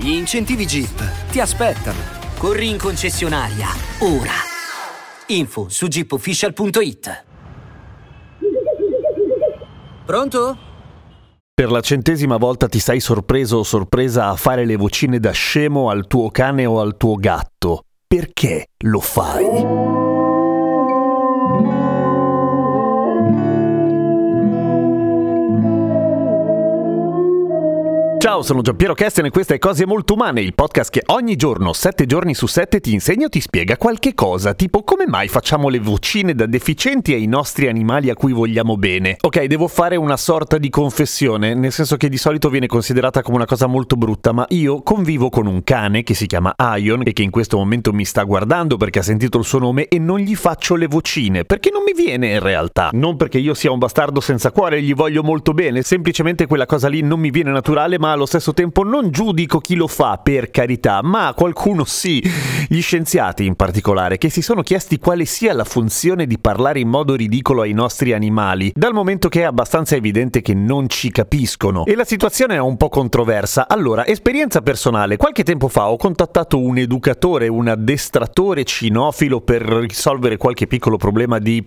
Gli incentivi Jeep ti aspettano. Corri in concessionaria, ora. Info su jeepofficial.it. Pronto? Per la centesima volta ti sei sorpreso o sorpresa a fare le vocine da scemo al tuo cane o al tuo gatto. Perché lo fai? Ciao, sono Giampiero Kesten e questa è Cose Molto Umane, il podcast che ogni giorno, sette giorni su sette, ti insegna o ti spiega qualche cosa, tipo come mai facciamo le vocine da deficienti ai nostri animali a cui vogliamo bene. Ok, devo fare una sorta di confessione, nel senso che di solito viene considerata come una cosa molto brutta, ma io convivo con un cane che si chiama Ion e che in questo momento mi sta guardando perché ha sentito il suo nome e non gli faccio le vocine, perché non mi viene in realtà. Non perché io sia un bastardo senza cuore e gli voglio molto bene, semplicemente quella cosa lì non mi viene naturale, ma allo stesso tempo non giudico chi lo fa per carità, ma qualcuno sì, gli scienziati in particolare, che si sono chiesti quale sia la funzione di parlare in modo ridicolo ai nostri animali, dal momento che è abbastanza evidente che non ci capiscono. E la situazione è un po' controversa. Allora, esperienza personale, qualche tempo fa ho contattato un educatore, un addestratore cinofilo per risolvere qualche piccolo problema di,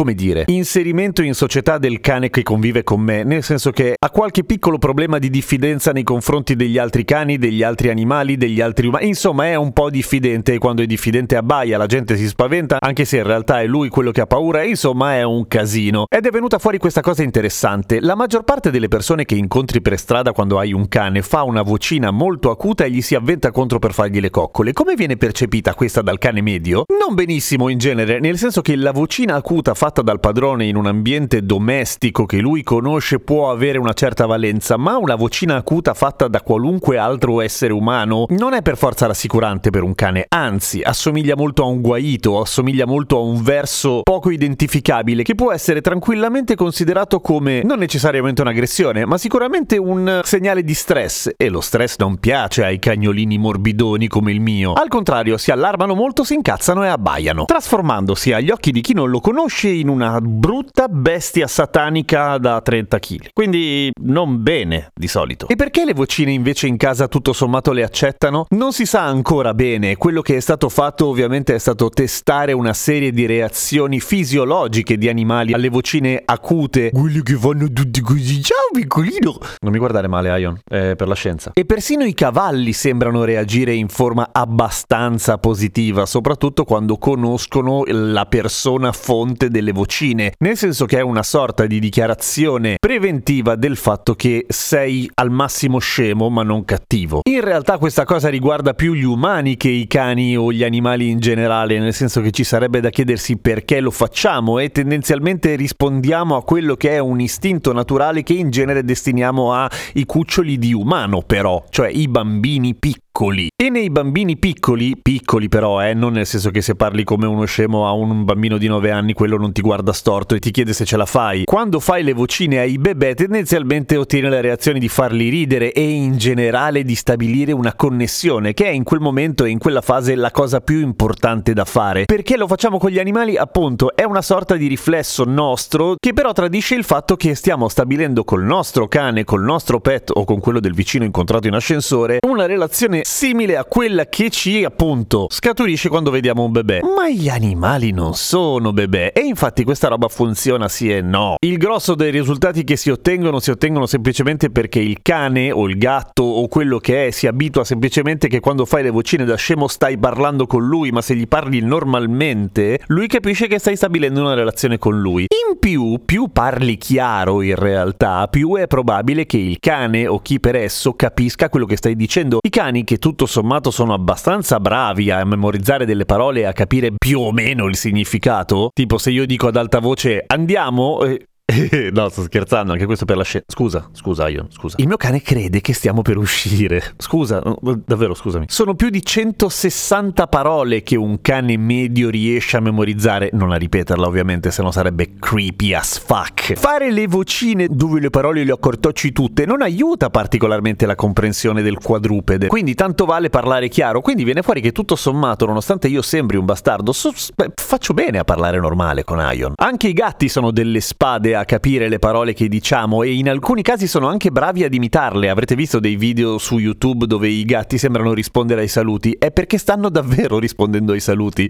come dire, inserimento in società del cane che convive con me, nel senso che ha qualche piccolo problema di diffidenza nei confronti degli altri cani, degli altri animali, degli altri umani. Insomma, è un po' diffidente e quando è diffidente abbaia, la gente si spaventa, anche se in realtà è lui quello che ha paura. Insomma, è un casino. Ed è venuta fuori questa cosa interessante. La maggior parte delle persone che incontri per strada quando hai un cane fa una vocina molto acuta e gli si avventa contro per fargli le coccole. Come viene percepita questa dal cane medio? Non benissimo in genere, nel senso che la vocina acuta fatta dal padrone in un ambiente domestico che lui conosce può avere una certa valenza, ma una vocina acuta fatta da qualunque altro essere umano non è per forza rassicurante per un cane, anzi assomiglia molto a un guaito, assomiglia molto a un verso poco identificabile che può essere tranquillamente considerato come non necessariamente un'aggressione, ma sicuramente un segnale di stress e lo stress non piace ai cagnolini morbidoni come il mio. Al contrario, si allarmano molto, si incazzano e abbaiano, trasformandosi agli occhi di chi non lo conosce in una brutta bestia satanica da 30 kg. Quindi non bene di solito. E perché le vocine invece in casa tutto sommato le accettano? Non si sa ancora bene, quello che è stato fatto ovviamente è stato testare una serie di reazioni fisiologiche di animali alle vocine acute, quelli che fanno tutti così, ciao piccolino! Non mi guardare male Ion, è per la scienza. E persino i cavalli sembrano reagire in forma abbastanza positiva, soprattutto quando conoscono la persona fonte delle vocine, nel senso che è una sorta di dichiarazione preventiva del fatto che sei al massimo scemo ma non cattivo. In realtà questa cosa riguarda più gli umani che i cani o gli animali in generale, nel senso che ci sarebbe da chiedersi perché lo facciamo e tendenzialmente rispondiamo a quello che è un istinto naturale che in genere destiniamo ai cuccioli di umano però, cioè i bambini piccoli piccoli. E nei bambini piccoli, piccoli però, eh, non nel senso che se parli come uno scemo a un bambino di 9 anni, quello non ti guarda storto e ti chiede se ce la fai. Quando fai le vocine ai bebè, tendenzialmente ottieni la reazione di farli ridere e in generale di stabilire una connessione, che è in quel momento e in quella fase la cosa più importante da fare. Perché lo facciamo con gli animali? Appunto, è una sorta di riflesso nostro che però tradisce il fatto che stiamo stabilendo col nostro cane, col nostro pet o con quello del vicino incontrato in ascensore una relazione simile a quella che ci appunto scaturisce quando vediamo un bebè. Ma gli animali non sono bebè e infatti questa roba funziona sì e no. Il grosso dei risultati che si ottengono si ottengono semplicemente perché il cane o il gatto o quello che è si abitua semplicemente che quando fai le vocine da scemo stai parlando con lui, ma se gli parli normalmente, lui capisce che stai stabilendo una relazione con lui. In più, più parli chiaro in realtà, più è probabile che il cane o chi per esso capisca quello che stai dicendo. I cani che tutto sommato sono abbastanza bravi a memorizzare delle parole e a capire più o meno il significato, tipo se io dico ad alta voce andiamo, eh, no, sto scherzando, anche questo per la scena. Scusa, scusa, io, scusa. Il mio cane crede che stiamo per uscire. Scusa, davvero, scusami. Sono più di 160 parole che un cane medio riesce a memorizzare. Non a ripeterla, ovviamente, se no sarebbe creepy as fuck. Fare le vocine dove le parole le accortocci tutte non aiuta particolarmente la comprensione del quadrupede. Quindi tanto vale parlare chiaro. Quindi viene fuori che tutto sommato, nonostante io sembri un bastardo, so, beh, faccio bene a parlare normale con Ion. Anche i gatti sono delle spade a capire le parole che diciamo e in alcuni casi sono anche bravi ad imitarle. Avrete visto dei video su YouTube dove i gatti sembrano rispondere ai saluti? È perché stanno davvero rispondendo ai saluti.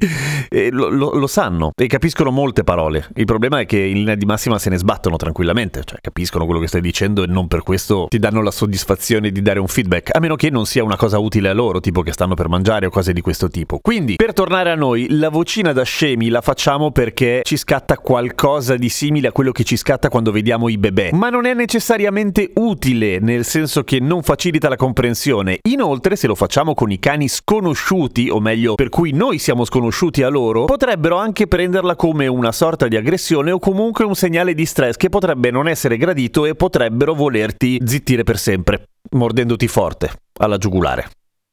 Lo, lo, lo sanno e capiscono molte parole. Il problema è che in linea di massima se ne sbattono tranquillamente, cioè capiscono quello che stai dicendo e non per questo ti danno la soddisfazione di dare un feedback, a meno che non sia una cosa utile a loro, tipo che stanno per mangiare o cose di questo tipo. Quindi, per tornare a noi, la vocina da scemi la facciamo perché ci scatta qualcosa di simile a quello che ci scatta quando vediamo i bebè, ma non è necessariamente utile, nel senso che non facilita la comprensione. Inoltre, se lo facciamo con i cani sconosciuti, o meglio, per cui noi siamo sconosciuti a loro, potrebbero anche prenderla come una sorta di aggressione o comunque un segnale di stress che potrebbe non essere gradito e potrebbero volerti zittire per sempre, mordendoti forte alla giugulare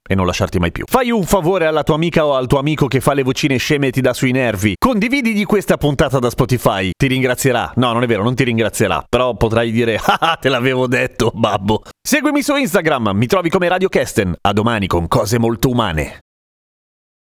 e non lasciarti mai più. Fai un favore alla tua amica o al tuo amico che fa le vocine sceme e ti dà sui nervi. Condividigli questa puntata da Spotify. Ti ringrazierà. No, non è vero, non ti ringrazierà. Però potrai dire, ah, te l'avevo detto, babbo. Seguimi su Instagram, mi trovi come Radio Kesten. A domani con cose molto umane.